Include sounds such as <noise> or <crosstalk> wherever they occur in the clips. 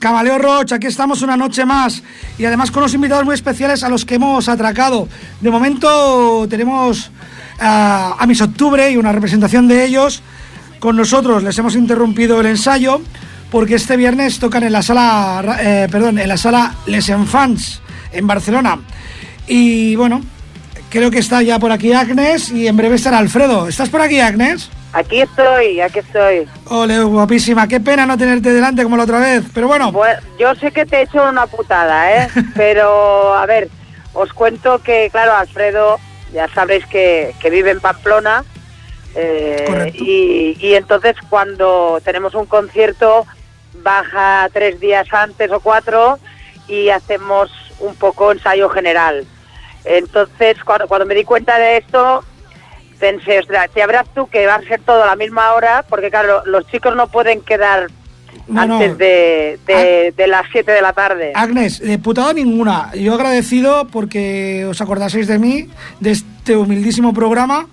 Cabaleo Roche, aquí estamos una noche más y además con unos invitados muy especiales a los que hemos atracado. De momento tenemos a, a Mis Octubre y una representación de ellos. Con nosotros les hemos interrumpido el ensayo porque este viernes tocan en la sala, eh, perdón, en la sala Les Enfants en Barcelona. Y bueno, creo que está ya por aquí Agnes y en breve estará Alfredo. ¿Estás por aquí, Agnes? Aquí estoy, aquí estoy. Ole, guapísima. Qué pena no tenerte delante como la otra vez, pero bueno. yo sé que te he hecho una putada, ¿eh? <laughs> pero, a ver, os cuento que, claro, Alfredo, ya sabréis que, que vive en Pamplona. Eh, y, y entonces cuando tenemos un concierto baja tres días antes o cuatro y hacemos un poco ensayo general. Entonces, cuando, cuando me di cuenta de esto, pensé, ostras, te habrás tú que va a ser todo a la misma hora, porque claro, los chicos no pueden quedar antes De, de, las 7 de la tarde. Agnes, de putada ninguna. Yo agradecido porque os acordaseis de mí, de este humildísimo programa,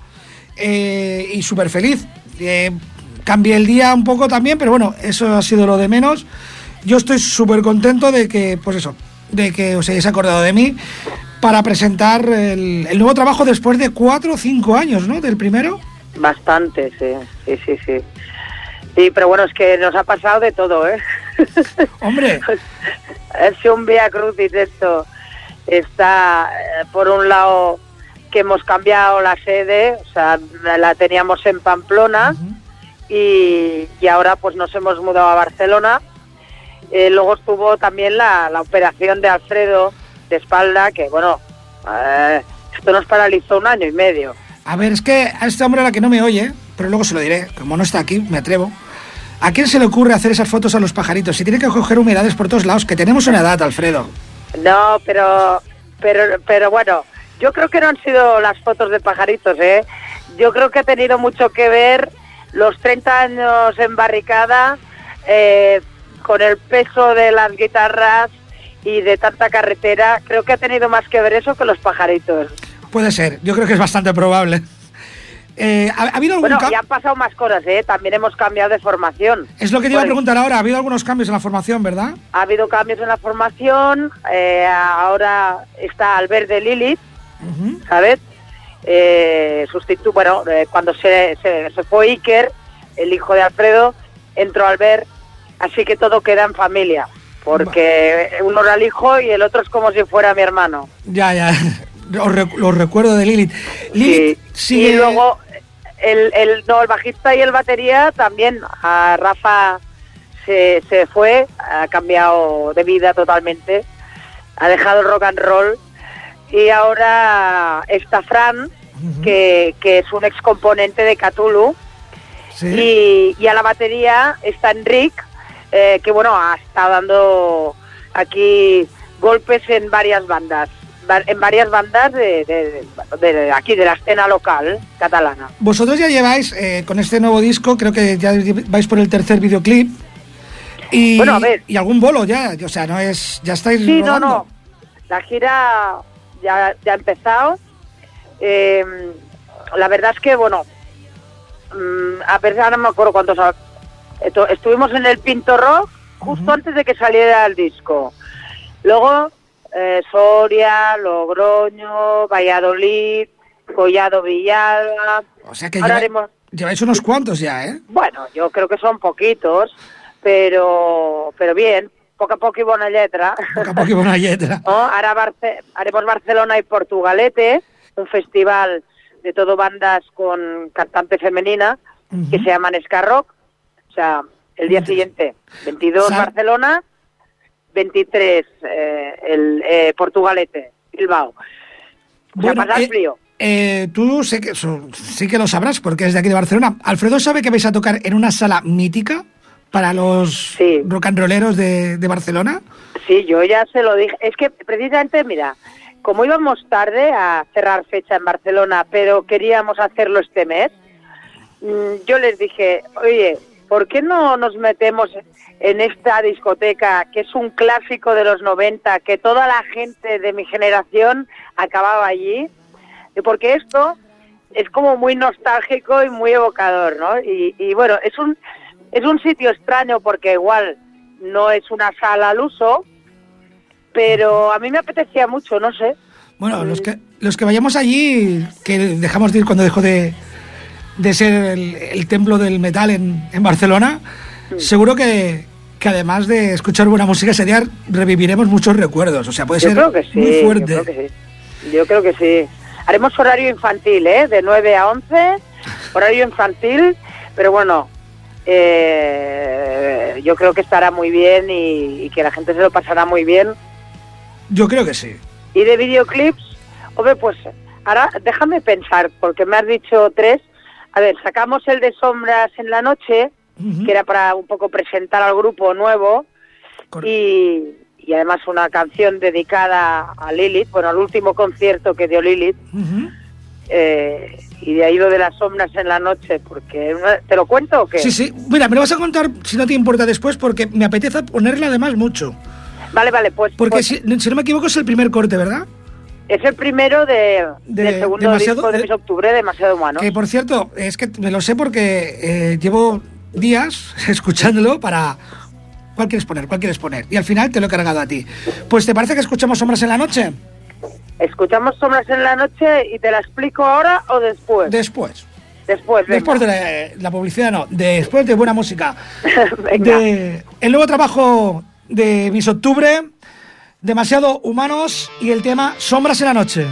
eh, y súper feliz. Eh, cambié el día un poco también, pero bueno, eso ha sido lo de menos. Yo estoy súper contento de que, pues eso, de que os hayáis acordado de mí para presentar el, nuevo trabajo después de cuatro o cinco años, ¿no? Del primero. Bastante, sí, sí, sí, sí. Sí, pero bueno, es que nos ha pasado de todo, ¿eh? <laughs> Hombre. <laughs> es un vía crucis esto. Está, eh, por un lado, que hemos cambiado la sede, o sea, la teníamos en Pamplona y, y, ahora pues nos hemos mudado a Barcelona. Eh, luego estuvo también la, la operación de Alfredo, de espalda que, bueno, eh, esto nos paralizó un año y medio. A ver, es que a este hombre a la que no me oye, pero luego se lo diré, como no está aquí, me atrevo. ¿A quién se le ocurre hacer esas fotos a los pajaritos? Si tiene que coger humedades por todos lados, que tenemos una edad, Alfredo. No, pero, pero, pero bueno, yo creo que no han sido las fotos de pajaritos, ¿eh? Yo creo que ha tenido mucho que ver los 30 años en barricada, eh, con el peso de las guitarras, y de tanta carretera, creo que ha tenido más que ver eso que los pajaritos. Puede ser, yo creo que es bastante probable. Eh, ¿ha, habido algún bueno, ya han pasado más cosas, ¿eh? También hemos cambiado de formación. Es lo que te iba a preguntar ahora. ¿Ha habido algunos cambios en la formación, verdad? Ha habido cambios en la formación. Eh, ahora está Albert de Lilith, ¿sabes? Eh, bueno, eh, cuando se, se, se, fue Iker, el hijo de Alfredo, entró Albert, así que todo queda en familia porque uno era el hijo y el otro es como si fuera mi hermano. Ya, ya, <laughs> los, recuerdo de Lilith. Lilith sí. Y luego el, el, no, el bajista y el batería también, a Rafa se, se fue, ha cambiado de vida totalmente, ha dejado el rock and roll y ahora está Fran, que, que, es un ex componente de Cthulhu, y, y, a la batería está Enric, eh, que bueno, ha estado dando aquí golpes en varias bandas en varias bandas de, aquí, de la escena local catalana. Vosotros ya lleváis, eh, con este nuevo disco, creo que ya vais por el tercer videoclip. Y, bueno, a ver. y algún bolo ya, o sea, no es, ya estáis Sí, no, no, la gira ya, ya ha empezado. Eh, la verdad es que, bueno, mm, a ahora no me acuerdo cuántos Estuvimos en el Pinto Rock justo antes de que saliera el disco. Luego eh, Soria, Logroño, Valladolid, Collado Villalba. O sea que lleváis unos cuantos ya, ¿eh? Bueno, yo creo que son poquitos, pero pero bien, poco a poco y buena letra. Poco a poco y buena letra. <laughs> Ahora haremos Barcelona y Portugalete, un festival de todo bandas con cantante femenina que se llaman Ska Rock sea, el día siguiente, 22 Barcelona, 23 eh, el eh, Portugalete, Bilbao. Bueno, eh, frío. Eh, tú sé que, sí que lo sabrás porque es de aquí de Barcelona. Alfredo sabe que vais a tocar en una sala mítica para los rock and rolleros de, de, Barcelona. Sí, yo ya se lo dije. Es que precisamente, mira, como íbamos tarde a cerrar fecha en Barcelona, pero queríamos hacerlo este mes, mm, yo les dije, oye, ¿por qué no nos metemos en esta discoteca que es un clásico de los 90, que toda la gente de mi generación acababa allí? Porque esto es como muy nostálgico y muy evocador, ¿no? Y, bueno, es un, es un sitio extraño porque igual no es una sala al uso, pero a mí me apetecía mucho, no sé. Bueno, los que, los que vayamos allí, que dejamos de ir cuando dejó de, de ser el, templo del metal en, en Barcelona, seguro que, que, además de escuchar buena música ese día reviviremos muchos recuerdos. O sea, puede ser muy fuerte. Yo creo, que sí. yo creo que sí. Haremos horario infantil, ¿eh? De 9 a 11, horario infantil, pero bueno, eh, yo creo que estará muy bien y, y que la gente se lo pasará muy bien. Yo creo que sí. Y de videoclips, hombre, pues ahora déjame pensar, porque me has dicho tres. A ver, sacamos el de Sombras en la noche, que era para un poco presentar al grupo nuevo, y, y, además una canción dedicada a Lilith, bueno, al último concierto que dio Lilith. eh, y de ahí lo de las sombras en la noche, porque ¿te lo cuento o qué? Sí, sí. Mira, me lo vas a contar si no te importa después, porque me apetece ponerle además mucho. Vale, vale, pues... Porque pues si, si, no me equivoco es el primer corte, ¿verdad? Es el primero de, de del segundo disco de, de octubre, Demasiado Humano. Que, por cierto, es que me lo sé porque eh, llevo días <laughs> escuchándolo para... ¿Cuál quieres poner? ¿Cuál quieres poner? Y al final te lo he cargado a ti. Pues, ¿te parece que escuchamos Sombras en la Noche? ¿Escuchamos Sombras en la Noche y te la explico ahora o después? Después. Después, venga. Después de la, la, publicidad, no. Después de buena música. <laughs> de el nuevo trabajo de Miss Octubre, Demasiado Humanos y el tema Sombras en la Noche.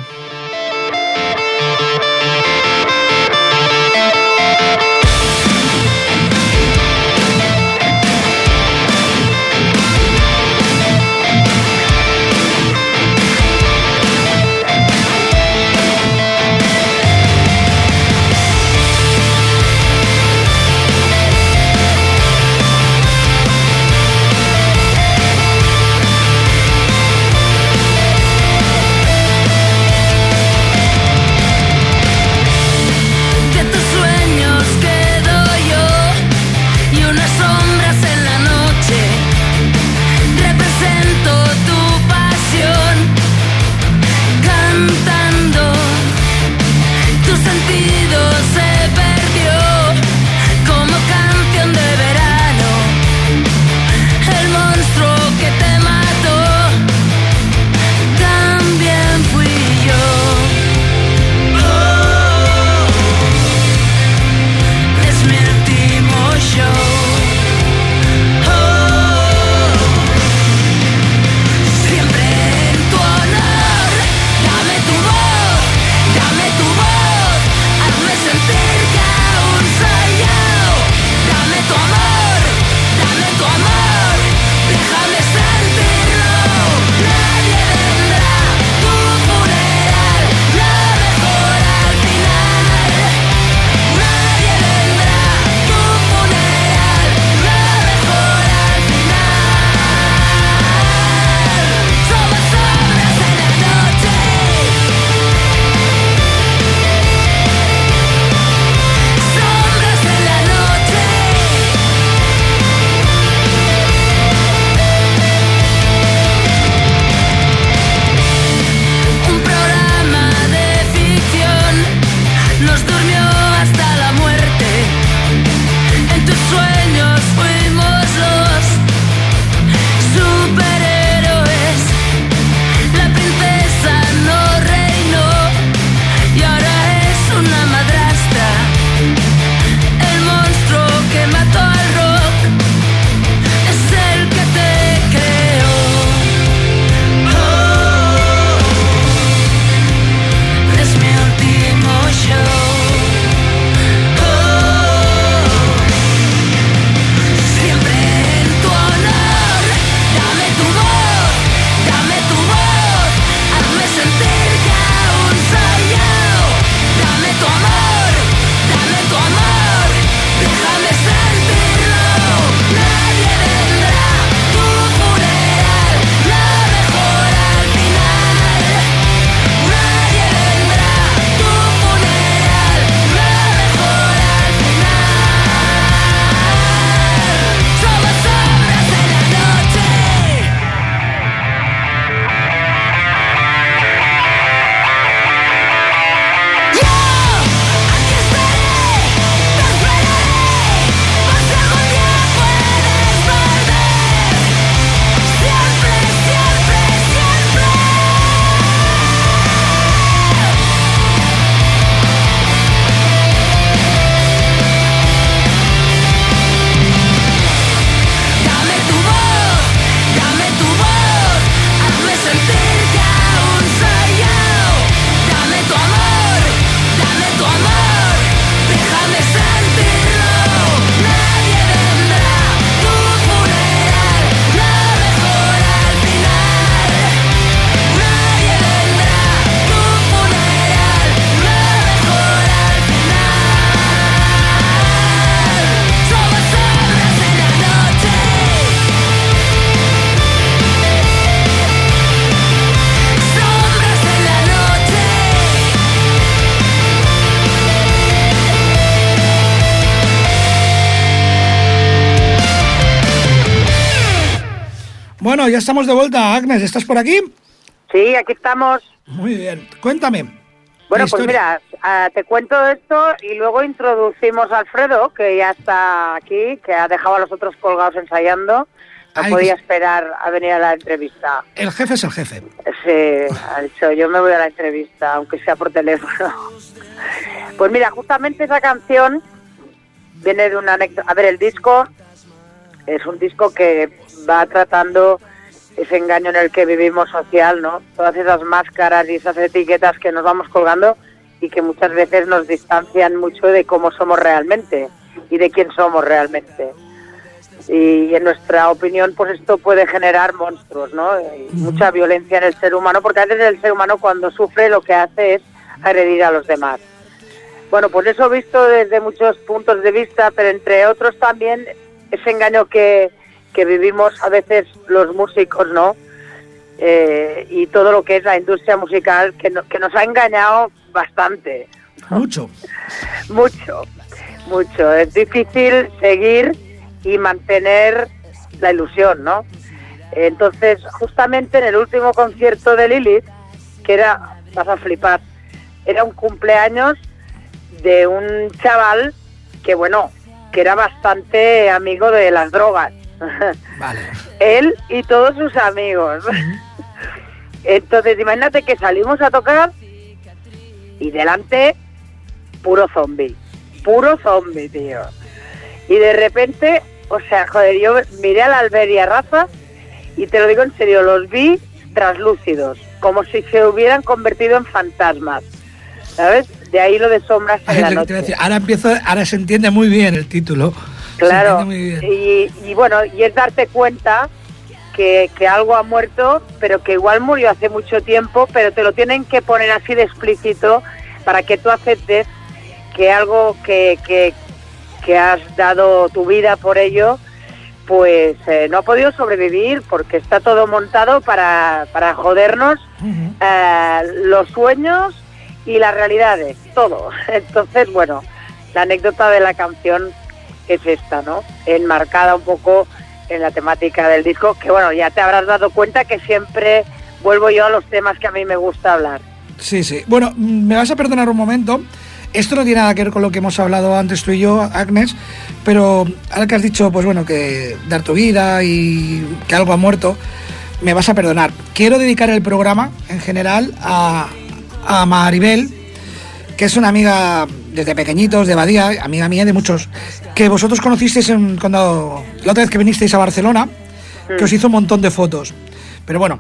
Ya estamos de vuelta, Agnes. ¿Estás por aquí? Sí, aquí estamos. Muy bien. Cuéntame. Bueno, pues mira, ah, te cuento esto y luego introducimos a Alfredo, que ya está aquí, que ha dejado a los otros colgados ensayando. No podía esperar a venir a la entrevista. El jefe es el jefe. Sí, ha dicho, yo me voy a la entrevista, aunque sea por teléfono. <laughs> Pues mira, justamente esa canción viene de una anécdota. A ver, el disco es un disco que va tratando ese engaño en el que vivimos social, ¿no? Todas esas máscaras y esas etiquetas que nos vamos colgando y que muchas veces nos distancian mucho de cómo somos realmente y de quién somos realmente. Y en nuestra opinión, pues esto puede generar monstruos, ¿no? mucha violencia en el ser humano, porque a veces el ser humano cuando sufre lo que hace es agredir a los demás. Bueno, pues eso visto desde muchos puntos de vista, pero entre otros también ese engaño que, que vivimos a veces los músicos, ¿no? Eh, y todo lo que es la industria musical, que, que nos ha engañado bastante. Mucho. <laughs> mucho, mucho. Es difícil seguir y mantener la ilusión, ¿no? Entonces, justamente en el último concierto de Lilith, que era, vas a flipar, era un cumpleaños de un chaval que, bueno, que era bastante amigo de las drogas. Vale. Él y todos sus amigos. Entonces, imagínate que salimos a tocar y delante puro zombie. Puro zombie, tío. Y de repente, o sea, joder, yo miré a la Alberia Rafa y te lo digo en serio, los vi translúcidos, como si se hubieran convertido en fantasmas. ¿Sabes? De ahí lo de sombras en la noche. ahora empiezo, ahora se entiende muy bien el título. Claro, y, y, bueno, y es darte cuenta que, que, algo ha muerto, pero que igual murió hace mucho tiempo, pero te lo tienen que poner así de explícito para que tú aceptes que algo que, que, que has dado tu vida por ello, pues eh, no ha podido sobrevivir porque está todo montado para, para jodernos eh, los sueños y las realidades, todo. <laughs> Entonces, bueno, la anécdota de la canción es esta, ¿no? Enmarcada un poco en la temática del disco, que bueno, ya te habrás dado cuenta que siempre vuelvo yo a los temas que a mí me gusta hablar. Sí, sí. Bueno, me vas a perdonar un momento. Esto no tiene nada que ver con lo que hemos hablado antes tú y yo, Agnes, pero ahora que has dicho, pues bueno, que dar tu vida y que algo ha muerto, me vas a perdonar. Quiero dedicar el programa en general a, a Maribel, que es una amiga desde pequeñitos de Badía, amiga mía de muchos, que vosotros conocisteis en, cuando la otra vez que vinisteis a Barcelona, que os hizo un montón de fotos. Pero bueno,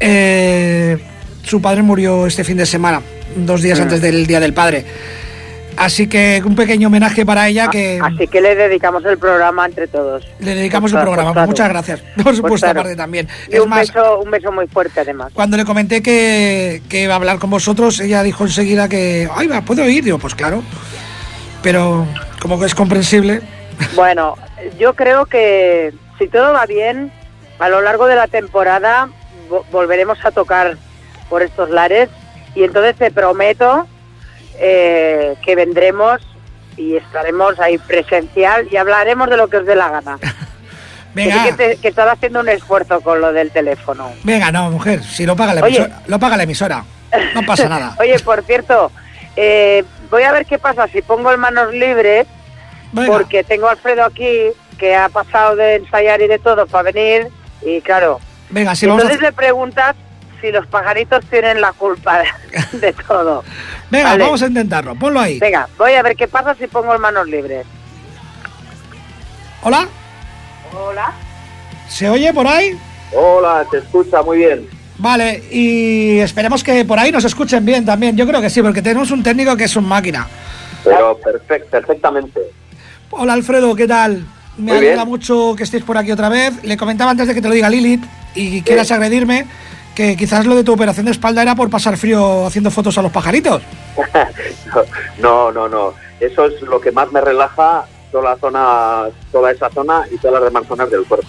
eh, su padre murió este fin de semana, dos días antes del Día del Padre. Así que un pequeño homenaje para ella ah, que... Así que le dedicamos el programa entre todos. Le dedicamos el programa, muchas gracias. <laughs> Por supuesto, aparte también. Y un, beso, un beso muy fuerte además. Cuando le comenté que, que iba a hablar con vosotros, ella dijo enseguida que, ay, va, ¿puedo ir? Digo, pues claro. Pero como que es comprensible. <laughs> Bueno, yo creo que si todo va bien, a lo largo de la temporada volveremos a tocar por estos lares y entonces te prometo eh, que vendremos y estaremos ahí presencial y hablaremos de lo que os dé la gana. <laughs> Venga. Que, que, estás haciendo un esfuerzo con lo del teléfono. Venga, no, mujer, si lo paga la, emisora, lo paga la emisora, no pasa <laughs> nada. Oye, por cierto, eh, voy a ver qué pasa si pongo el manos libres, porque tengo a Alfredo aquí, que ha pasado de ensayar y de todo para venir, y claro. Venga, si entonces le preguntas si los pajaritos tienen la culpa de, <laughs> todo. Venga, vamos a intentarlo, ponlo ahí. Venga, voy a ver qué pasa si pongo el manos libres. Hola. Hola. ¿Se oye por ahí? Hola, te escucha muy bien. Vale, y esperemos que por ahí nos escuchen bien también. Yo creo que sí, porque tenemos un técnico que es un máquina. Pero perfect, perfectamente. Hola Alfredo, ¿qué tal? Me alegra mucho que estéis por aquí otra vez. Le comentaba antes de que te lo diga Lilith y quieras agredirme que quizás lo de tu operación de espalda era por pasar frío haciendo fotos a los pajaritos. <laughs> no, no, no. Eso es lo que más me relaja toda la zona, toda esa zona y todas las demás zonas del cuerpo.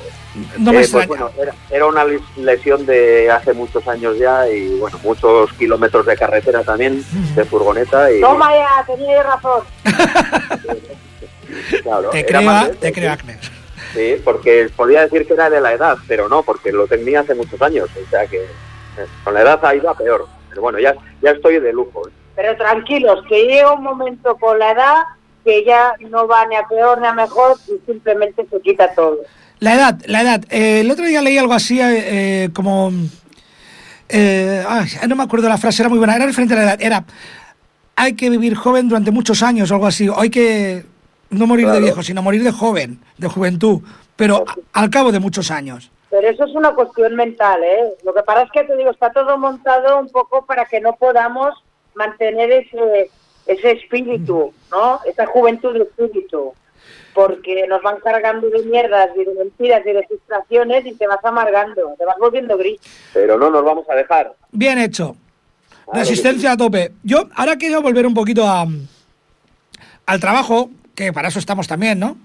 No me eh, pues bueno, era, una lesión de hace muchos años ya y bueno, muchos kilómetros de carretera también, de furgoneta y... Toma ya, tenía razón. <laughs> <laughs> te creo, te creo, Agnes. Sí, porque podía decir que era de la edad, pero no, porque lo tenía hace muchos años. O sea que eh, con la edad ha ido a peor. Pero bueno, ya, ya estoy de lujo. ¿eh? Pero tranquilos, que llega un momento con la edad que ya no va ni a peor ni a mejor y simplemente se quita todo. La edad, la edad. Eh, el otro día leí algo así como... no me acuerdo la frase, era muy buena, era referente a la edad. Era, hay que vivir joven durante muchos años o algo así. Hay que no morir de viejo, sino morir de joven, de juventud, pero al cabo de muchos años. Pero eso es una cuestión mental, ¿eh? Lo que pasa es que te digo, está todo montado un poco para que no podamos mantener ese, ese espíritu, ¿no? Esa juventud de espíritu. Porque nos van cargando de mierdas y de mentiras y de frustraciones y te vas amargando, te vas volviendo gris. Pero no nos vamos a dejar. Bien hecho. Resistencia a tope. Yo ahora quiero volver un poquito a, al trabajo, que para eso estamos también, ¿no?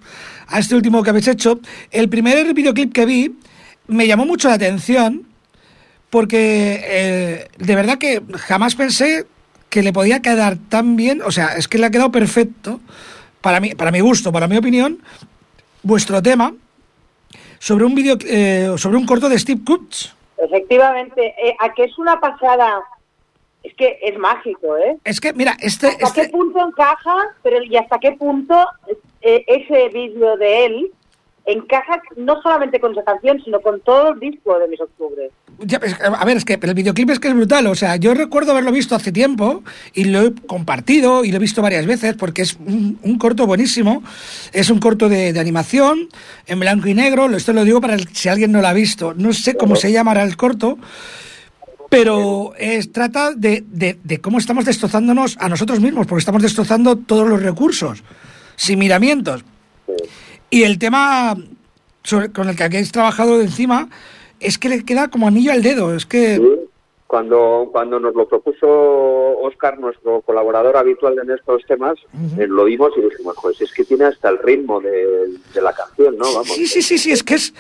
A este último que habéis hecho. El primer videoclip que vi me llamó mucho la atención porque eh, de verdad que jamás pensé que le podía quedar tan bien, o sea, es que le ha quedado perfecto, para, mí, para mi gusto, para mi opinión, vuestro tema sobre un video, eh, sobre un corto de Steve Coots. Efectivamente, eh, a que es una pasada es que es mágico, ¿eh? Es que, mira, este... ¿Hasta este qué punto encaja, pero y hasta qué punto eh, ese vídeo de él encaja no solamente con esa canción, sino con todo el disco de Mis Octubres? a ver, es que el videoclip es que es brutal. O sea, yo recuerdo haberlo visto hace tiempo y lo he compartido y lo he visto varias veces porque es un, corto buenísimo. Es un corto de, animación en blanco y negro. Esto lo digo para si alguien no lo ha visto. No sé cómo se llamará el corto pero es, trata de, de, cómo estamos destrozándonos a nosotros mismos, porque estamos destrozando todos los recursos, sin miramientos. Y el tema con el que habéis trabajado de encima es que le queda como anillo al dedo, es que... Cuando, cuando nos lo propuso Oscar, nuestro colaborador habitual en estos temas, eh, lo vimos y dijimos, pues es que tiene hasta el ritmo de, de la canción, ¿no? Vamos. Sí, sí, sí, sí, es que es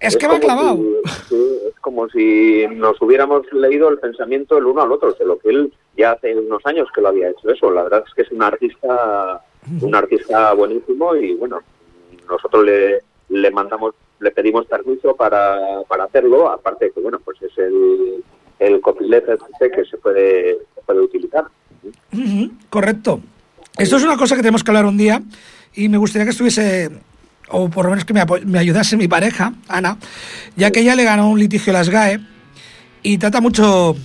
es, que va clavado. es como si nos hubiéramos leído el pensamiento el uno al otro, de lo que él ya hace unos años que lo había hecho eso. La verdad es que es un artista, un artista buenísimo y bueno, nosotros le, le mandamos, le pedimos permiso para, para hacerlo, aparte que bueno, pues es el, el copyleft este que se puede, se puede utilizar. correcto. Esto es una cosa que tenemos que hablar un día y me gustaría que estuviese o por lo menos que me, ayudase mi pareja, Ana, ya que ella le ganó un litigio a las GAE y trata mucho,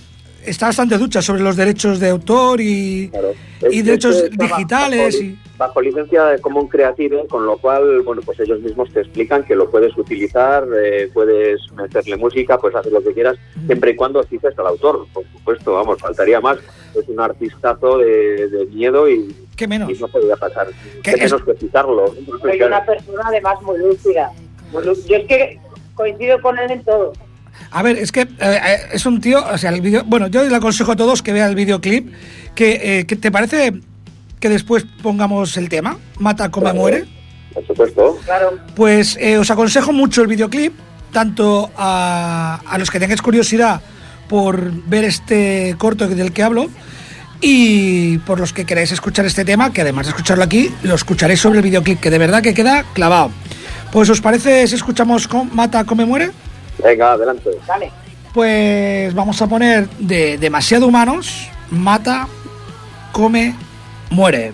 está bastante ducha sobre los derechos de autor y, y derechos digitales. Bajo, y... bajo licencia de común creative, con lo cual, bueno, pues ellos mismos te explican que lo puedes utilizar, eh, puedes meterle música, puedes hacer lo que quieras, siempre y cuando cites al autor, por supuesto, vamos, faltaría más. Es un artistazo de, de miedo y ¿Qué menos? Y no podía pasar. ¿Qué, menos que citarlo? Hay una persona además muy lúcida. Yo es que coincido con él en todo. A ver, es que eh, eh, es un tío, o sea, el video, bueno, yo le aconsejo a todos que vean el videoclip, que, eh, ¿te parece que después pongamos el tema? Mata, come, muere. Por supuesto. Claro. Pues os aconsejo mucho el videoclip, tanto a, a los que tengáis curiosidad por ver este corto del que hablo, y por los que queráis escuchar este tema, que además de escucharlo aquí, lo escucharéis sobre el videoclip, que de verdad que queda clavado. Pues os parece si escuchamos con Mata, Come, Muere? Venga, adelante. Dale. Pues vamos a poner de Demasiado Humanos, Mata, Come, Muere.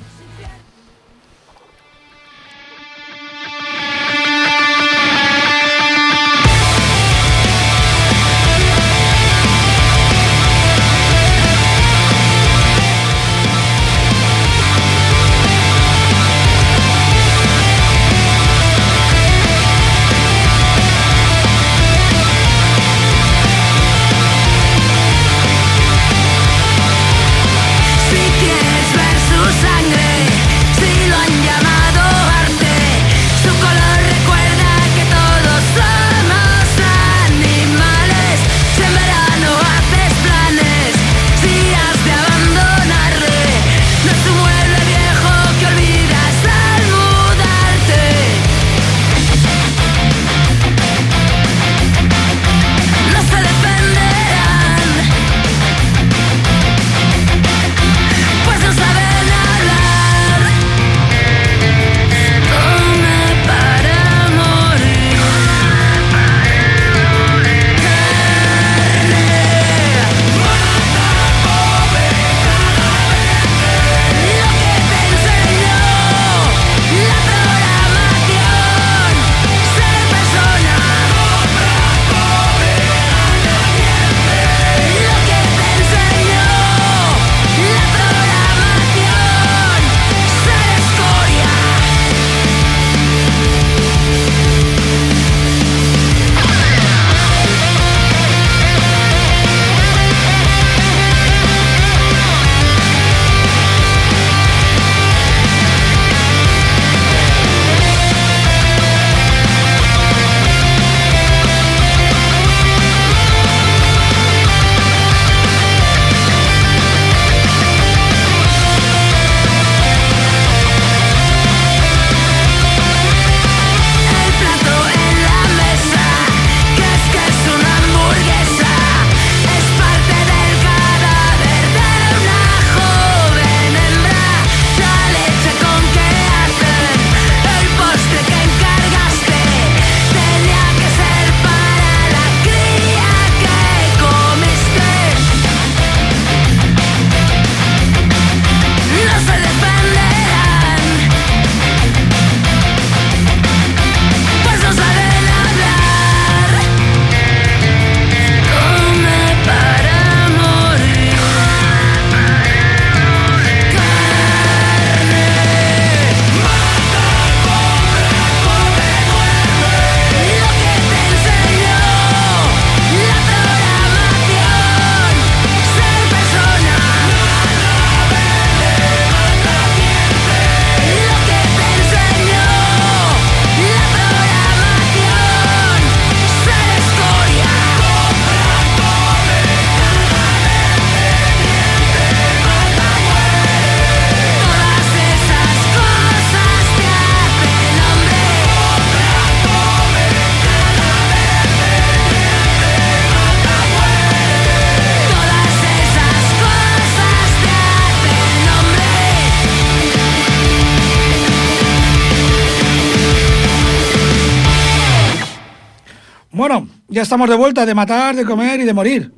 Ya estamos de vuelta de matar, de comer y de morir.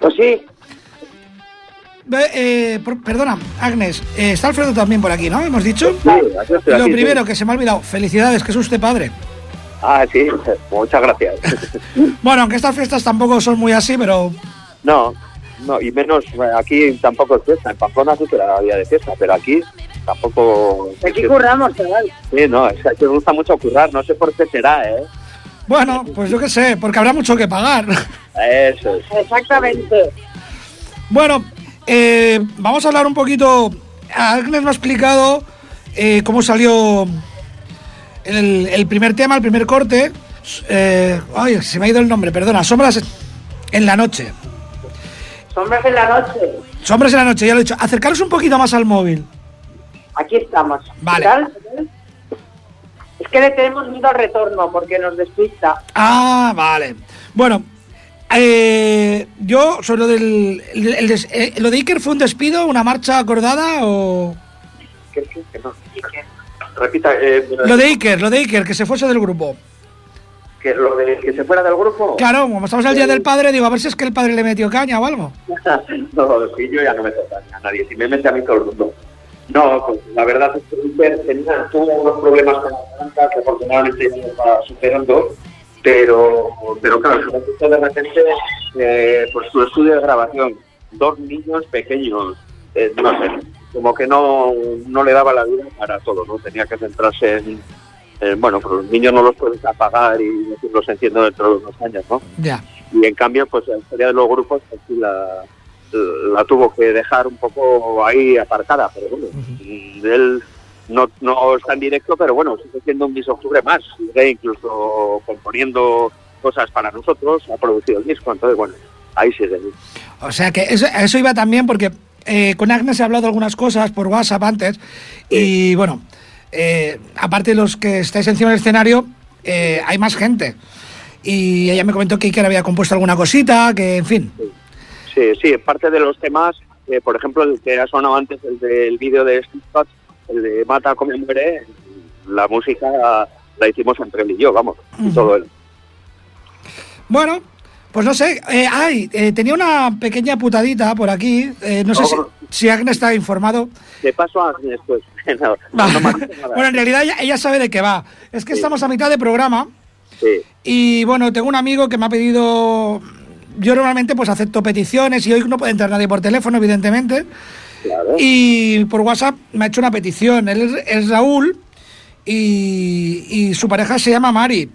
Pues sí. Eh, perdona, Agnes, eh, está Alfredo también por aquí, ¿no? Hemos dicho. Sí, lo primero que se me ha olvidado, felicidades, que es usted padre. Ah, sí, muchas gracias. <laughs> bueno, aunque estas fiestas tampoco son muy así, pero... No, no, y menos aquí tampoco es fiesta. En Pamplona sí que era día de fiesta, pero aquí tampoco... Aquí curramos, chaval. Sí, no, es que me gusta mucho currar, no sé por qué será, ¿eh? Bueno, pues yo qué sé, porque habrá mucho que pagar. Eso es. Exactamente. Bueno, eh, vamos a hablar un poquito. Agnes me ha explicado eh, cómo salió el, primer tema, el primer corte. Eh, ay, se me ha ido el nombre, perdona. Sombras en la noche. Sombras en la noche. Sombras en la noche, ya lo he dicho. Acercaros un poquito más al móvil. Aquí estamos. Vale. Es que le tenemos miedo al retorno porque nos despista. Ah, vale. Bueno, eh, yo, sobre lo del. Eh, ¿Lo de Iker fue un despido, una marcha acordada o.? Repita. Eh, lo de Iker, lo de Iker, que se fuese del grupo. ¿Que lo de que se fuera del grupo? Claro, como estamos al día del padre, digo, a ver si es que el padre le metió caña o algo. <laughs> no, yo ya no meto caña a nadie, si me mete a mí todo el mundo. No, pues la verdad es que tenía, tuvo unos problemas con la garganta que afortunadamente ya está superando pero, pero claro, de repente eh, pues su estudio de grabación, dos niños pequeños, eh, no sé, como que no, no le daba la vida para todo, ¿no? Tenía que centrarse en, bueno, pues los niños no los puedes apagar y los entiendo dentro de unos años, ¿no? Ya. Y en cambio, pues la historia de los grupos, pues la, la tuvo que dejar un poco ahí aparcada, pero bueno, él no, no está en directo, pero bueno, sigue siendo un Miss Octubre más, sigue incluso componiendo cosas para nosotros, ha producido el disco, entonces bueno, ahí sigue. O sea que eso, eso iba también porque eh, con Agnes he hablado algunas cosas por WhatsApp antes y bueno, eh, aparte de los que estáis encima del escenario, eh, hay más gente. Y ella me comentó que Iker había compuesto alguna cosita, que en fin. Sí, sí, parte de los temas, por ejemplo, el que ha sonado antes, el del vídeo de Steve el de Mata como muere, la música la hicimos entre él y yo, vamos, y todo él. Bueno, pues no sé, eh, ay, eh, tenía una pequeña putadita por aquí, eh, no sé si, Agnes está informado. ¿Qué pasó a Agnes pues? <laughs> bueno, en realidad ella, sabe de qué va. Es que estamos a mitad de programa sí. y bueno, tengo un amigo que me ha pedido... Yo normalmente pues acepto peticiones y hoy no puede entrar nadie por teléfono, evidentemente. Y por WhatsApp me ha hecho una petición. Él es, Raúl y, su pareja se llama Mari.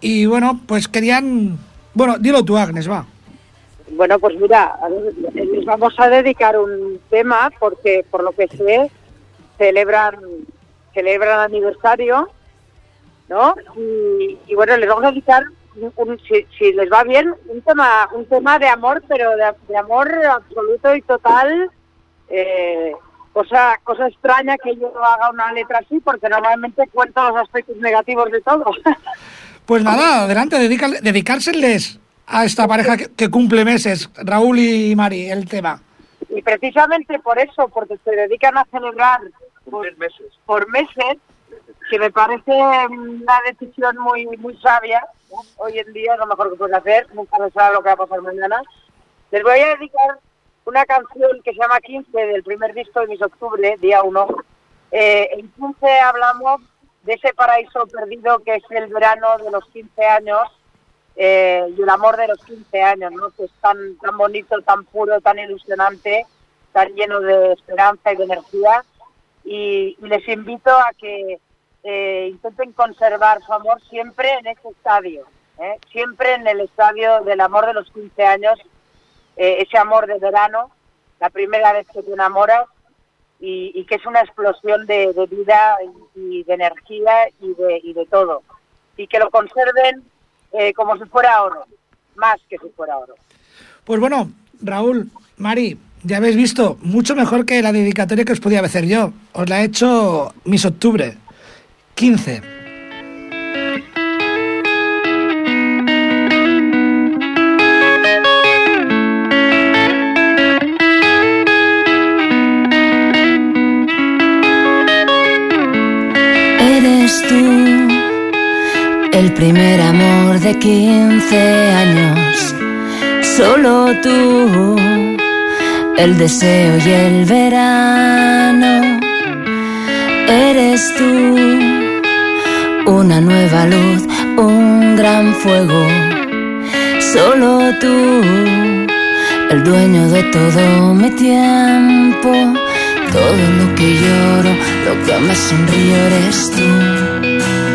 Y bueno, pues querían... Bueno, dilo tú, Agnes, va. Bueno, pues mira, les vamos a dedicar un tema porque, por lo que sé, celebran, celebran aniversario, ¿no? Y, bueno, les vamos a dedicar, si, les va bien, un tema, un tema de amor, pero de amor absoluto y total eh, cosa, cosa extraña que yo haga una letra así, porque normalmente cuento los aspectos negativos de todo. <laughs> Pues nada, adelante, dedicárseles a esta pareja que, cumple meses, Raúl y Mari, el tema. Y precisamente por eso, porque se dedican a celebrar por meses, por meses que me parece una decisión muy muy sabia. Hoy en día es lo mejor que puedes hacer, nunca se sabe lo que va a pasar mañana. Les voy a dedicar una canción que se llama 15 del primer disco de Mis Octubre, día 1. Eh, en 15 hablamos de ese paraíso perdido que es el verano de los 15 años eh, y el amor de los 15 años, ¿no? que es tan, tan bonito, tan puro, tan ilusionante, tan lleno de esperanza y de energía. Y, les invito a que eh, intenten conservar su amor siempre en ese estadio, ¿eh? siempre en el estadio del amor de los 15 años eh, ese amor de verano, la primera vez que te enamoras y, que es una explosión de, vida y de energía y de, y de todo. Y que lo conserven eh, como si fuera oro, más que si fuera oro. Pues bueno, Raúl, Mari, ya habéis visto, mucho mejor que la dedicatoria que os podía hacer yo. Os la he hecho mis octubre, 15. El primer amor de 15 años, solo tú, el deseo y el verano, eres tú, una nueva luz, un gran fuego, solo tú, el dueño de todo mi tiempo, todo lo que lloro, lo que me sonrío eres tú.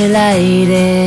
El aire.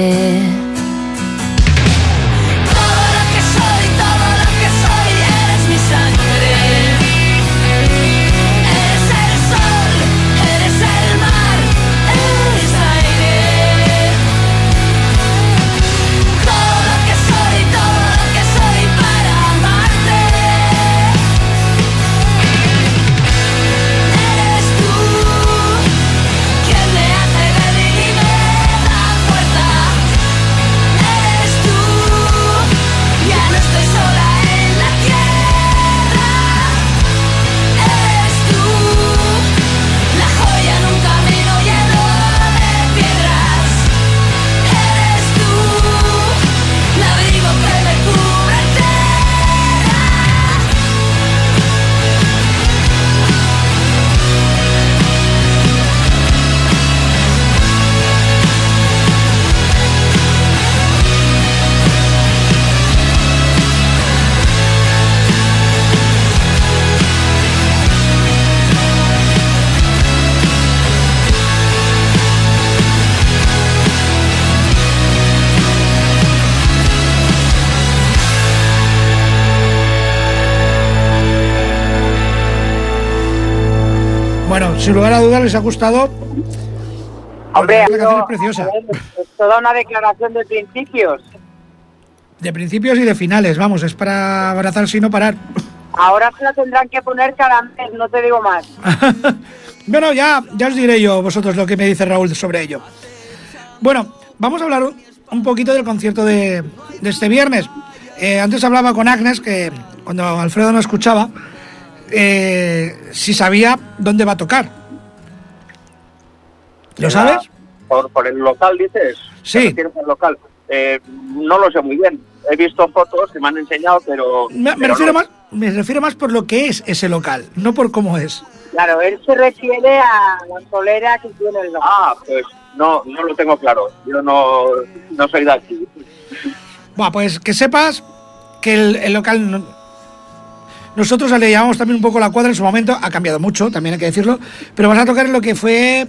Sin lugar a dudas les ha gustado. Hombre, la canción es preciosa. Es toda una declaración de principios. De principios y de finales, vamos, es para abrazarse y no parar. Ahora se la tendrán que poner cada mes, no te digo más. <laughs> bueno, ya, ya os diré yo vosotros lo que me dice Raúl sobre ello. Bueno, vamos a hablar un poquito del concierto de, este viernes. Eh, antes hablaba con Agnes, que cuando Alfredo no escuchaba, eh, si sabía dónde va a tocar. ¿Lo sabes? Por, el local, dices. Sí. El local. Eh, no lo sé muy bien. He visto fotos que me han enseñado, pero... Me, refiero más, me refiero más por lo que es ese local, no por cómo es. Claro, él se refiere a la solera que tiene el local. Ah, pues no, no lo tengo claro. Yo no, no soy de aquí. Bueno, pues que sepas que el, local... nosotros le llamamos también un poco la cuadra en su momento, ha cambiado mucho, también hay que decirlo, pero vas a tocar en lo que fue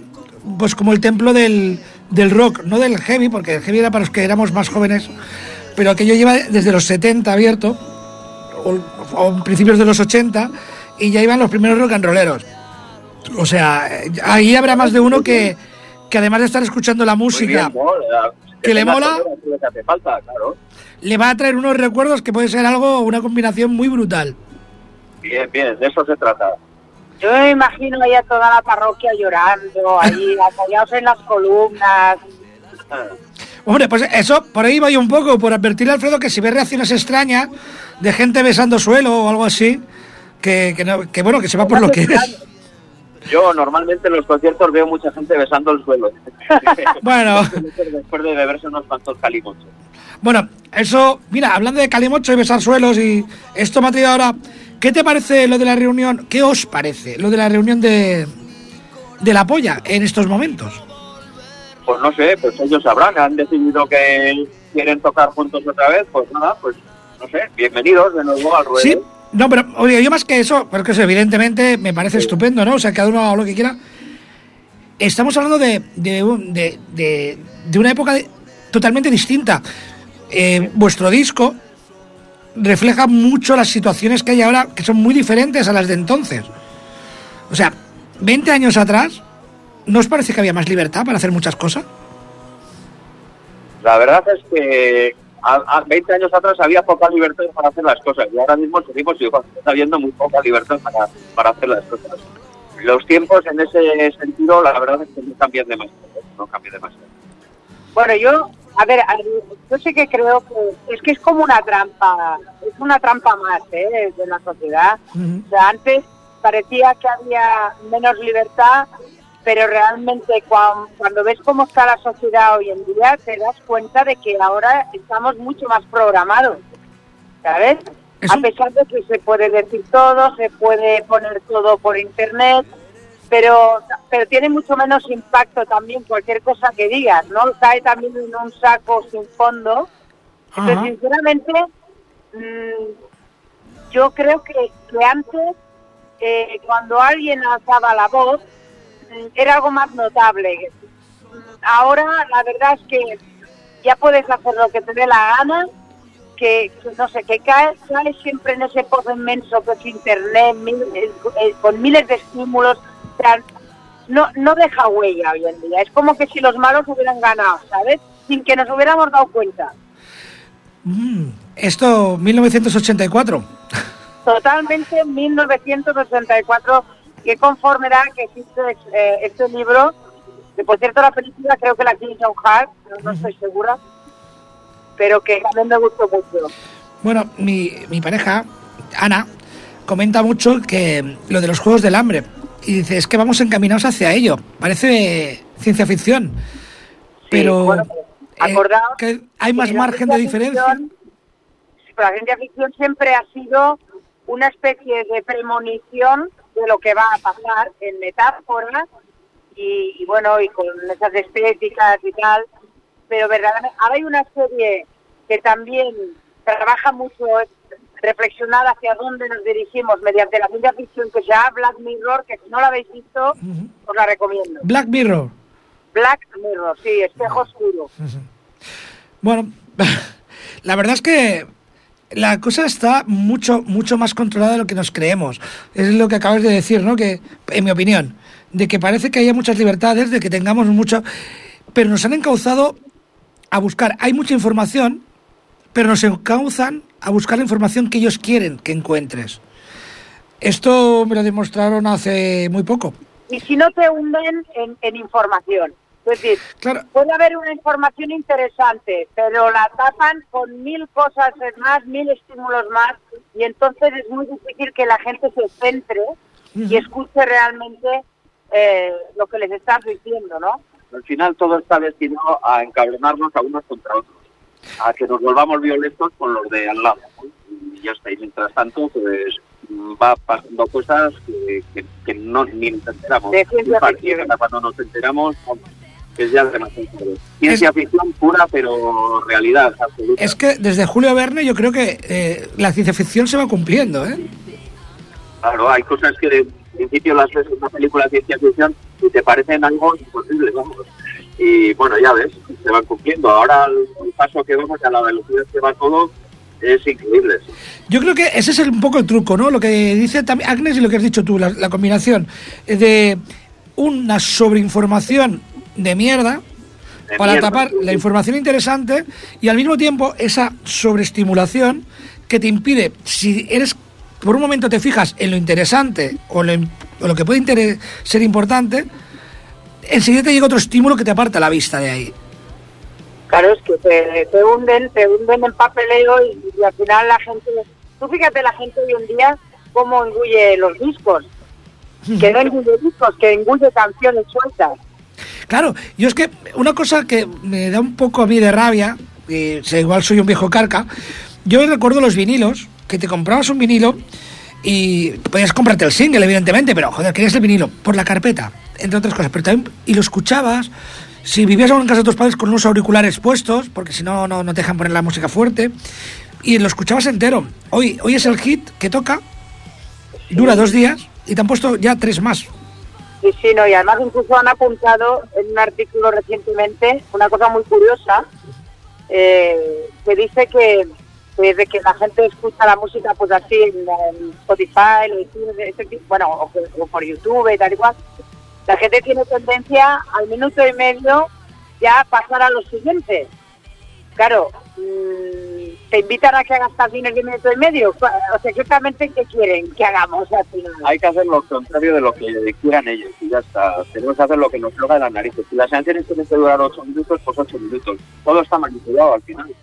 pues como el templo del, del rock, no del heavy, porque el heavy era para los que éramos más jóvenes, pero aquello lleva desde los 70 abierto, o, en principios de los 80, y ya iban los primeros rock and rolleros. O sea, ahí habrá más de uno que, que además de estar escuchando la música, que le mola, le va a traer unos recuerdos que puede ser algo, una combinación muy brutal. Bien, bien, de eso se trata. Yo me imagino ahí a toda la parroquia llorando, ahí <laughs> apoyados en las columnas. Hombre, pues eso, por ahí voy un poco, por advertirle a Alfredo que si ve reacciones extrañas de gente besando suelo o algo así, que, que, bueno, que se va por lo que es. <laughs> Yo normalmente en los conciertos veo mucha gente besando el suelo. <laughs> bueno. Después de beberse unos cuantos calimochos. Bueno, eso, mira, hablando de calimocho y besar suelos y esto me ha traído ahora ¿Qué te parece lo de la reunión? ¿Qué os parece lo de la reunión de, de la polla en estos momentos? Pues no sé, pues ellos sabrán, han decidido que quieren tocar juntos otra vez, pues nada, pues no sé, bienvenidos de nuevo al ruedo. Sí, no, pero oye, yo más que eso, porque eso evidentemente me parece estupendo, ¿no? O sea, cada uno haga lo que quiera. Estamos hablando de, de, de, de una época totalmente distinta. Eh, vuestro disco refleja mucho las situaciones que hay ahora, que son muy diferentes a las de entonces. O sea, 20 años atrás, ¿no os parece que había más libertad para hacer muchas cosas? La verdad es que a, 20 años atrás había poca libertad para hacer las cosas y ahora mismo seguimos habiendo muy poca libertad para, para hacer las cosas. Los tiempos en ese sentido, la verdad es que no cambian demasiado. No cambian demasiado. Bueno, yo a ver, yo sé que creo que es que es como una trampa, es una trampa más ¿eh? de la sociedad. O sea, antes parecía que había menos libertad, pero realmente cuando, ves cómo está la sociedad hoy en día, te das cuenta de que ahora estamos mucho más programados, ¿sabes? A pesar de que se puede decir todo, se puede poner todo por internet, pero pero tiene mucho menos impacto también cualquier cosa que digas, ¿no? Cae también en un saco sin fondo. Pero sinceramente, mm, yo creo que, que antes, eh, cuando alguien alzaba la voz, mm, era algo más notable. Ahora, la verdad es que ya puedes hacer lo que te dé la gana, que, no sé, que cae, cae siempre en ese pozo inmenso que es Internet, eh, eh, con miles de estímulos no, no deja huella hoy en día. Es como que si los malos hubieran ganado, ¿sabes? Sin que nos hubiéramos dado cuenta. Mm, esto, 1984. Totalmente 1984. Qué conformidad que existe eh, este libro. Que por cierto, la película creo que la tiene John Hart, no, estoy segura. Pero que también me gustó mucho. Bueno, mi, mi pareja, Ana, comenta mucho que lo de los Juegos del Hambre y dice, es que vamos encaminados hacia ello. Parece ciencia ficción, pero eh, que hay más margen de diferencia. la ciencia ficción siempre ha sido una especie de premonición de lo que va a pasar en metáforas y, bueno, y con esas estéticas y tal, pero verdaderamente, ahora hay una serie que también trabaja mucho reflexionar hacia dónde nos dirigimos mediante la ciencia ficción que se llama Black Mirror, que si no la habéis visto, os la recomiendo. Black Mirror. Black Mirror, sí, espejo oscuro. Bueno, <laughs> la verdad es que la cosa está mucho, mucho más controlada de lo que nos creemos. Es lo que acabas de decir, ¿no? Que, en mi opinión, de que parece que haya muchas libertades, de que tengamos mucho... Pero nos han encauzado a buscar. Hay mucha información, pero nos encauzan a buscar la información que ellos quieren que encuentres. Esto me lo demostraron hace muy poco. Y si no te hunden en, información. Es decir, puede haber una información interesante, pero la tapan con mil cosas más, mil estímulos más, y entonces es muy difícil que la gente se centre y escuche realmente eh, lo que les estás diciendo, ¿no? Al final todo está destinado a encabronarnos a unos contra otros. A que nos volvamos violentos con los de al lado. Y ya está. Y mientras tanto, pues va pasando cosas que, que, no ni nos enteramos. De cuando nos enteramos, es ya demasiado. Ciencia ficción pura, pero realidad absoluta. Es que desde Julio Verne yo creo que eh, la ciencia ficción se va cumpliendo, ¿eh? Claro, hay cosas que de principio las ves en una película de ciencia ficción y te parecen algo imposible, vamos. Y bueno, ya ves, se van cumpliendo. Ahora el, paso que vamos a la velocidad que va todo es increíble. Yo creo que ese es un poco el truco, ¿no? Lo que dice también Agnes y lo que has dicho tú, la combinación de una sobreinformación de mierda para tapar la información interesante y al mismo tiempo esa sobreestimulación que te impide, si eres por un momento te fijas en lo interesante o lo, lo que puede ser importante, enseguida te llega otro estímulo que te aparta la vista de ahí. Claro, es que te, hunden, te hunden en papeleo y, al final la gente... Tú fíjate la gente hoy en día cómo engulle los discos. Que no engulle discos, que engulle canciones sueltas. Claro, yo es que una cosa que me da un poco a mí de rabia, y igual soy un viejo carca, yo recuerdo los vinilos, que te comprabas un vinilo y podías comprarte el single, evidentemente, pero joder, querías el vinilo por la carpeta, entre otras cosas, pero también, y lo escuchabas, si vivías en casa de tus padres con unos auriculares puestos, porque si no, no, te dejan poner la música fuerte, y lo escuchabas entero. Hoy, hoy es el hit que toca, dura dos días, y te han puesto ya tres más. Sí, sí, no, y además incluso han apuntado en un artículo recientemente una cosa muy curiosa, eh, que dice que desde que la gente escucha la música pues así en, Spotify, bueno, o, por YouTube y tal y cual, la gente tiene tendencia al minuto y medio ya pasar a lo siguiente. Claro, mm, te invitan a que hagas canciones de minuto y medio. O sea, exactamente qué quieren que hagamos al final. Hay que hacer lo contrario de lo que quieran ellos y ya está. Tenemos que hacer lo que nos logra de las narices. Si las canciones tienen que durar ocho minutos, pues ocho minutos. Todo está manipulado al final.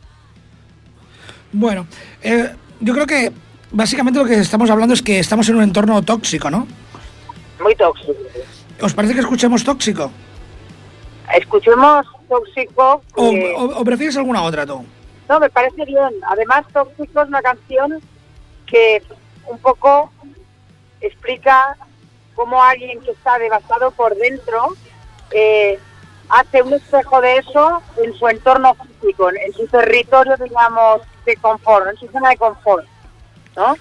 Bueno, eh, yo creo que básicamente lo que estamos hablando es que estamos en un entorno tóxico, ¿no? Muy tóxico. ¿Os parece que escuchemos tóxico? Escuchemos Tóxico. O, prefieres alguna otra tú? No, me parece bien. Además, Tóxico es una canción que un poco explica cómo alguien que está devastado por dentro eh, hace un espejo de eso en su entorno físico, en su territorio, digamos, de confort, en su zona de confort, ¿no?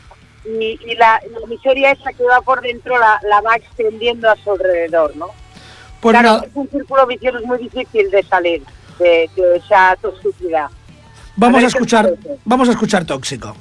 Y, la, miseria esa que va por dentro la, la va extendiendo a su alrededor, ¿no? Pues claro, es un círculo vicioso muy difícil de salir de, esa toxicidad. Vamos a, escuchar, vamos a escuchar tóxico.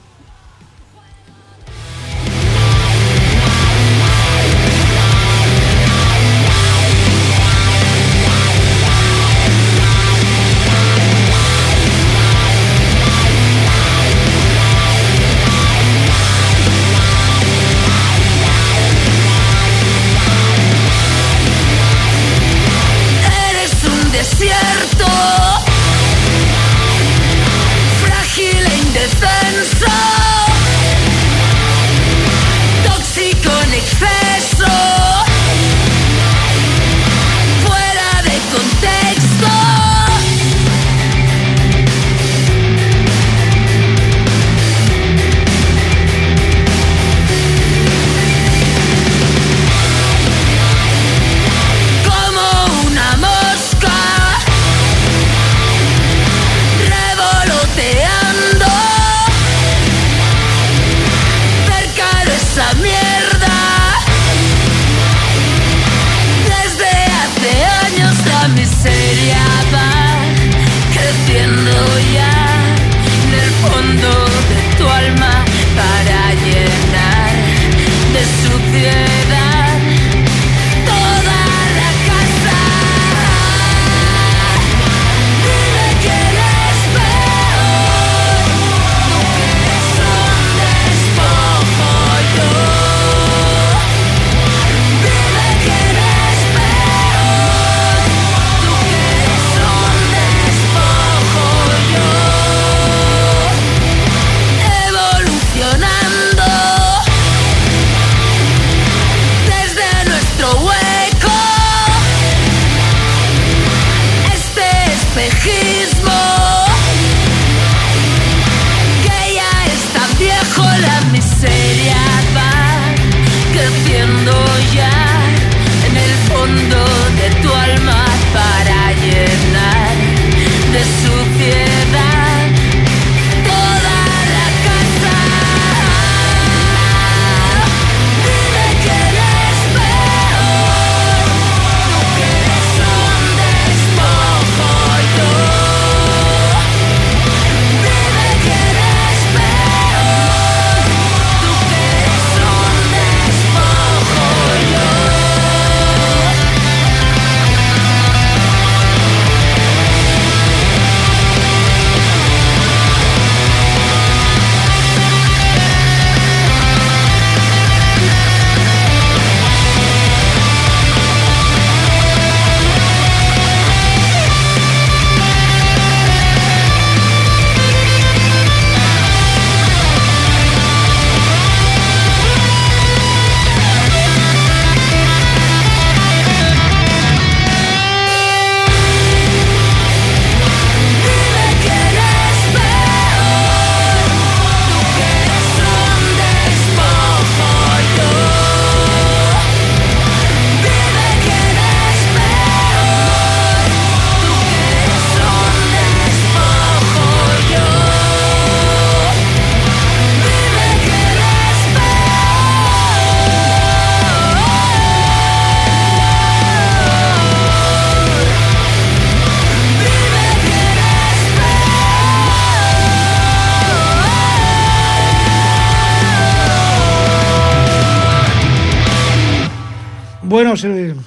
Bueno,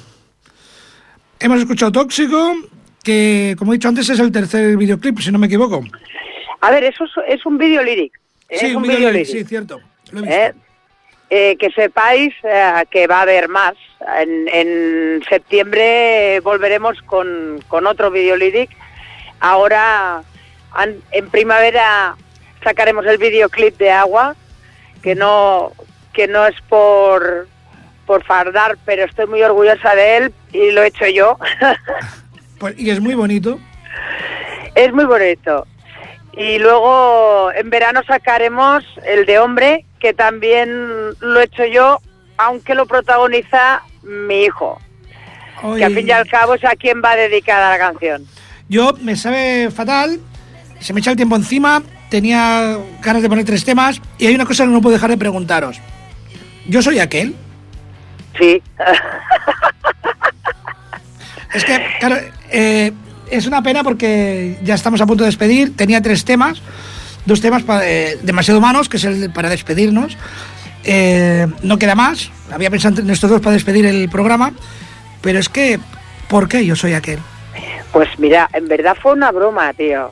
hemos escuchado Tóxico, que como he dicho antes es el tercer videoclip, si no me equivoco. A ver, eso es, un video lyric. Sí, un, video lyric, sí, cierto. ¿Eh? Eh, que sepáis eh, que va a haber más. En, septiembre volveremos con, con otro video lyric. Ahora, en primavera, sacaremos el videoclip de Agua, que no, que no es por, por fardar, pero estoy muy orgullosa de él y lo he hecho yo. <laughs> Pues, y es muy bonito. Es muy bonito. Y luego en verano sacaremos el de hombre, que también lo he hecho yo, aunque lo protagoniza mi hijo. Que al fin y al cabo es a quien va dedicada la canción. Yo me sabe fatal, se me echa el tiempo encima, tenía ganas de poner tres temas y hay una cosa que no puedo dejar de preguntaros. ¿Yo soy aquel? Sí. es que, claro, eh, es una pena porque ya estamos a punto de despedir. Tenía tres temas, dos temas eh, demasiado humanos, que es el para despedirnos. Eh, no queda más. Había pensado en estos dos para despedir el programa. Pero es que, ¿por qué yo soy aquel? Pues mira, en verdad fue una broma, tío.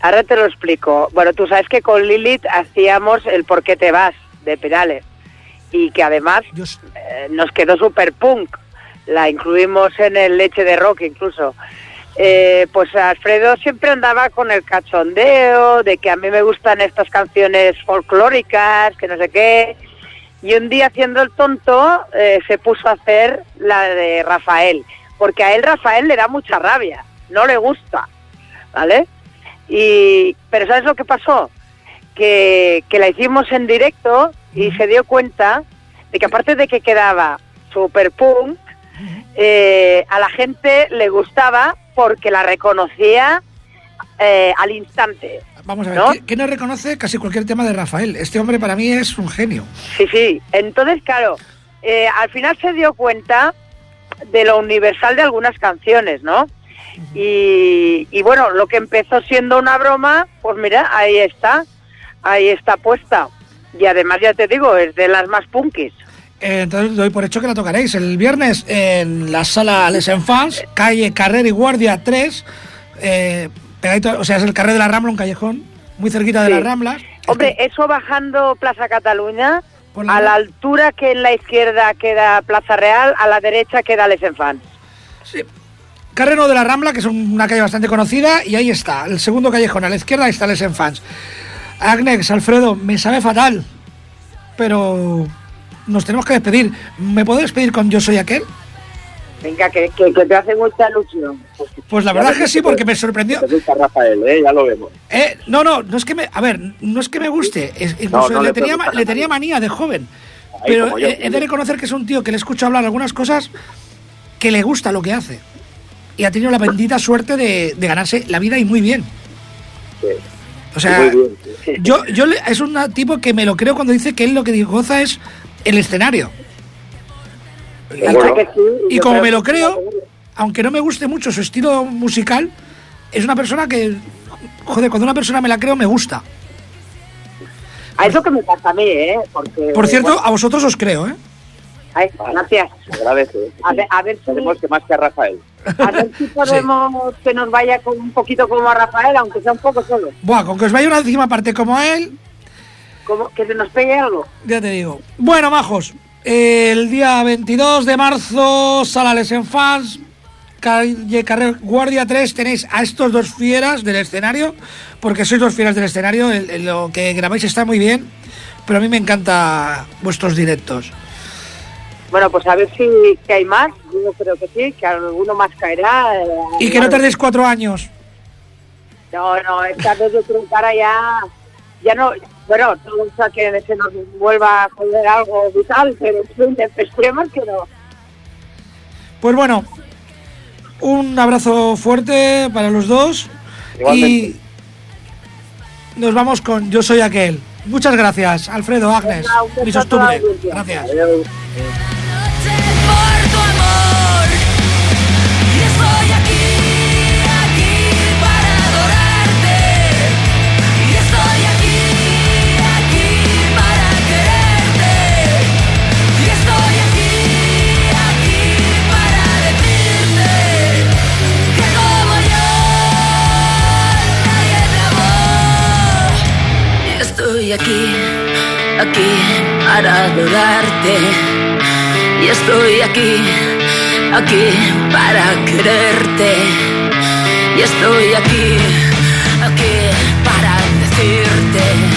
Ahora te lo explico. Bueno, tú sabes que con Lilith hacíamos el por qué te vas de pedales y que además eh, nos quedó super punk. La incluimos en el leche de rock incluso. Eh, pues Alfredo siempre andaba con el cachondeo de que a mí me gustan estas canciones folclóricas, que no sé qué. Y un día haciendo el tonto eh, se puso a hacer la de Rafael, porque a él Rafael le da mucha rabia, no le gusta, ¿vale? Y, pero ¿sabes lo que pasó? Que, que la hicimos en directo y se dio cuenta de que aparte de que quedaba super punk, eh, a la gente le gustaba porque la reconocía eh, al instante. Vamos a ver, ¿qué, no reconoce casi cualquier tema de Rafael? Este hombre para mí es un genio. Sí, sí. Entonces, claro, eh, al final se dio cuenta de lo universal de algunas canciones, ¿no? Y, y, bueno, lo que empezó siendo una broma, pues mira, ahí está, ahí está puesta. Y además, ya te digo, es de las más punkis. Eh, entonces doy por hecho que la tocaréis el viernes en la sala Les Enfants, calle Carrera y Guardia 3, eh, pegadito, o sea, es el Carrera de la Rambla, un callejón, muy cerquita de la Rambla. Hombre, eso bajando Plaza Cataluña, a la altura que en la izquierda queda Plaza Real, a la derecha queda Les Enfants. Sí. Carrero de la Rambla, que es una calle bastante conocida, y ahí está, el segundo callejón, a la izquierda está Les Enfants. Agnex, Alfredo, me sabe fatal, pero nos tenemos que despedir. ¿Me puedo despedir con Yo soy aquel? Venga, que, te hace mucha ilusión. Pues la verdad es que sí, porque me sorprendió. Rafael, ¿eh? ya lo vemos. Eh, no, no, no es que me, a ver, no es que me guste, incluso le, tenía, le tenía manía de joven. pero he, de reconocer que es un tío que le escucho hablar algunas cosas que le gusta lo que hace. Y ha tenido la bendita suerte de, ganarse la vida y muy bien. O sea, yo, yo es un tipo que me lo creo cuando dice que él lo que goza es el escenario. y como me lo creo, aunque no me guste mucho su estilo musical, es una persona que, joder, cuando una persona me la creo, me gusta. A eso que me pasa a mí, ¿eh? Por cierto, a vosotros os creo, ¿eh? Ay, gracias. Agradece. A ver, a ver si... Tenemos que más que a Rafael. A ver si <laughs> podemos que nos vaya con un poquito como a Rafael, aunque sea un poco solo. Buah, con que os vaya una décima parte como a él, que se nos pegue algo. Ya te digo. Bueno, majos, el día 22 de marzo, Sala en Fans, calle Carrer Guardia 3, tenéis a estos dos fieras del escenario, porque sois dos fieras del escenario, lo que grabáis está muy bien, pero a mí me encanta vuestros directos. Bueno, pues a ver si hay más, yo creo que sí, que alguno más caerá. Eh, y que no tardéis cuatro años. No, no, esta vez yo creo que ahora ya, ya no, bueno, todo sea que se nos vuelva a joder algo vital, pero esperemos que no. Pues bueno, un abrazo fuerte para los dos y nos vamos con Yo soy aquel. Muchas gracias, Alfredo, Agnes, mis Gracias. aquí, aquí para adorarte. Y estoy aquí, aquí para quererte. Y estoy aquí, aquí para decirte.